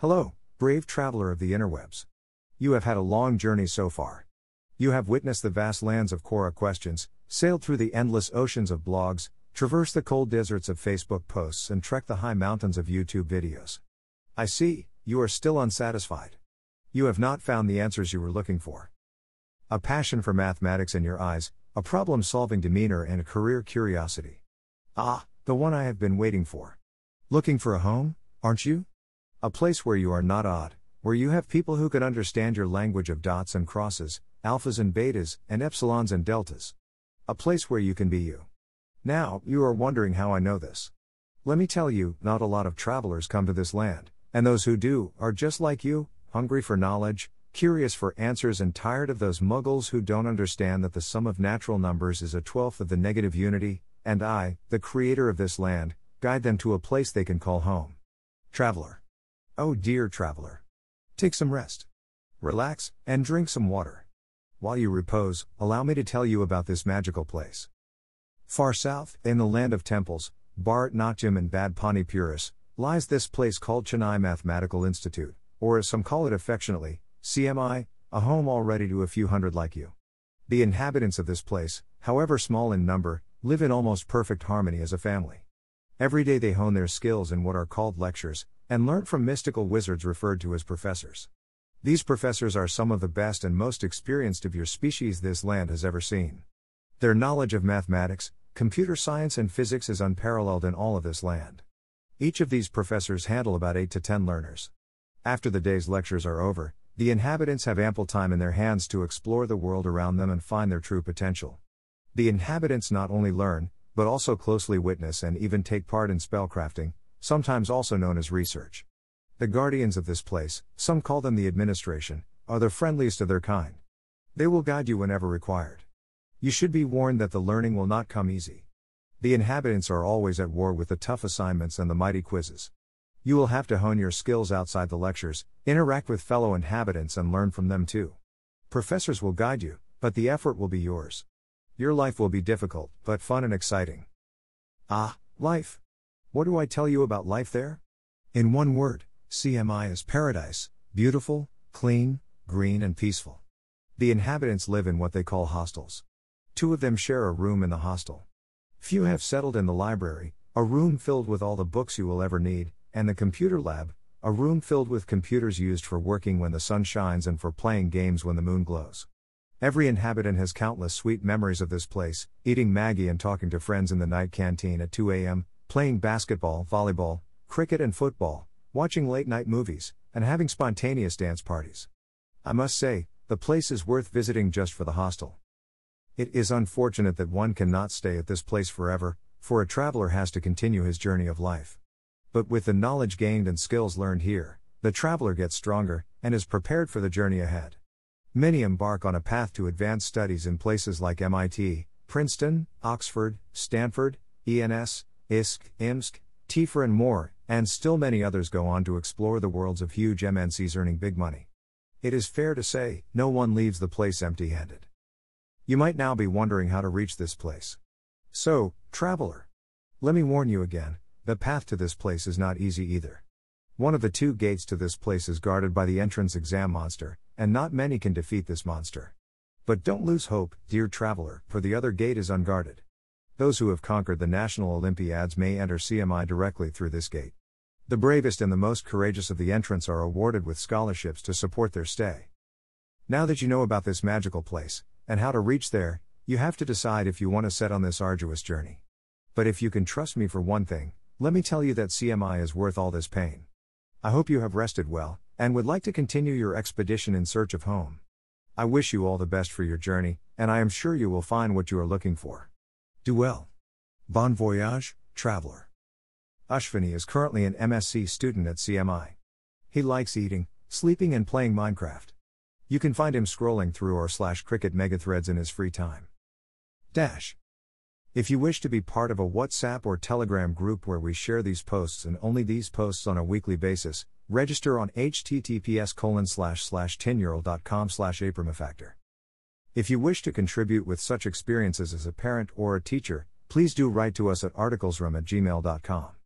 Hello, brave traveler of the interwebs. You have had a long journey so far. You have witnessed the vast lands of Quora questions, sailed through the endless oceans of blogs, traversed the cold deserts of Facebook posts, and trekked the high mountains of YouTube videos. I see, you are still unsatisfied. You have not found the answers you were looking for. A passion for mathematics in your eyes, a problem solving demeanor, and a career curiosity. Ah, the one I have been waiting for. Looking for a home, aren't you? A place where you are not odd, where you have people who can understand your language of dots and crosses, alphas and betas, and epsilons and deltas. A place where you can be you. Now, you are wondering how I know this. Let me tell you, not a lot of travelers come to this land, and those who do are just like you, hungry for knowledge, curious for answers, and tired of those muggles who don't understand that the sum of natural numbers is a twelfth of the negative unity, and I, the creator of this land, guide them to a place they can call home. Traveler. Oh dear traveler. Take some rest. Relax, and drink some water. While you repose, allow me to tell you about this magical place. Far south, in the land of temples, Bharat Natyam and Bad Pani Puris, lies this place called Chennai Mathematical Institute, or as some call it affectionately, CMI, a home already to a few hundred like you. The inhabitants of this place, however small in number, live in almost perfect harmony as a family. Every day they hone their skills in what are called lectures, and learn from mystical wizards referred to as professors. These professors are some of the best and most experienced of your species this land has ever seen. Their knowledge of mathematics, computer science, and physics is unparalleled in all of this land. Each of these professors handle about 8 to 10 learners. After the day's lectures are over, the inhabitants have ample time in their hands to explore the world around them and find their true potential. The inhabitants not only learn, but also closely witness and even take part in spellcrafting, sometimes also known as research. The guardians of this place, some call them the administration, are the friendliest of their kind. They will guide you whenever required. You should be warned that the learning will not come easy. The inhabitants are always at war with the tough assignments and the mighty quizzes. You will have to hone your skills outside the lectures, interact with fellow inhabitants, and learn from them too. Professors will guide you, but the effort will be yours. Your life will be difficult, but fun and exciting. Ah, life. What do I tell you about life there? In one word, CMI is paradise, beautiful, clean, green, and peaceful. The inhabitants live in what they call hostels. Two of them share a room in the hostel. Few have settled in the library, a room filled with all the books you will ever need, and the computer lab, a room filled with computers used for working when the sun shines and for playing games when the moon glows. Every inhabitant has countless sweet memories of this place, eating Maggi and talking to friends in the night canteen at 2 a.m., playing basketball, volleyball, cricket, and football, watching late night movies, and having spontaneous dance parties. I must say, the place is worth visiting just for the hostel. It is unfortunate that one cannot stay at this place forever, for a traveler has to continue his journey of life. But with the knowledge gained and skills learned here, the traveler gets stronger and is prepared for the journey ahead. Many embark on a path to advanced studies in places like MIT, Princeton, Oxford, Stanford, ENS, IISc, IMSc, TIFR, and more, and still many others go on to explore the worlds of huge MNCs earning big money. It is fair to say, no one leaves the place empty handed. You might now be wondering how to reach this place. So, traveler, let me warn you again the path to this place is not easy either. One of the two gates to this place is guarded by the entrance exam monster, and not many can defeat this monster. But don't lose hope, dear traveler, for the other gate is unguarded. Those who have conquered the national Olympiads may enter CMI directly through this gate. The bravest and the most courageous of the entrants are awarded with scholarships to support their stay. Now that you know about this magical place, and how to reach there, you have to decide if you want to set on this arduous journey. But if you can trust me for one thing, let me tell you that CMI is worth all this pain. I hope you have rested well, and would like to continue your expedition in search of home. I wish you all the best for your journey, and I am sure you will find what you are looking for. Do well. Bon voyage, traveler. Ashwani is currently an MSc student at CMI. He likes eating, sleeping, and playing Minecraft. You can find him scrolling through or slash cricket megathreads in his free time. Dash. If you wish to be part of a WhatsApp or Telegram group where we share these posts and only these posts on a weekly basis, register on https colon slash slash slash. If you wish to contribute with such experiences as a parent or a teacher, please do write to us at articlesroom at gmail.com.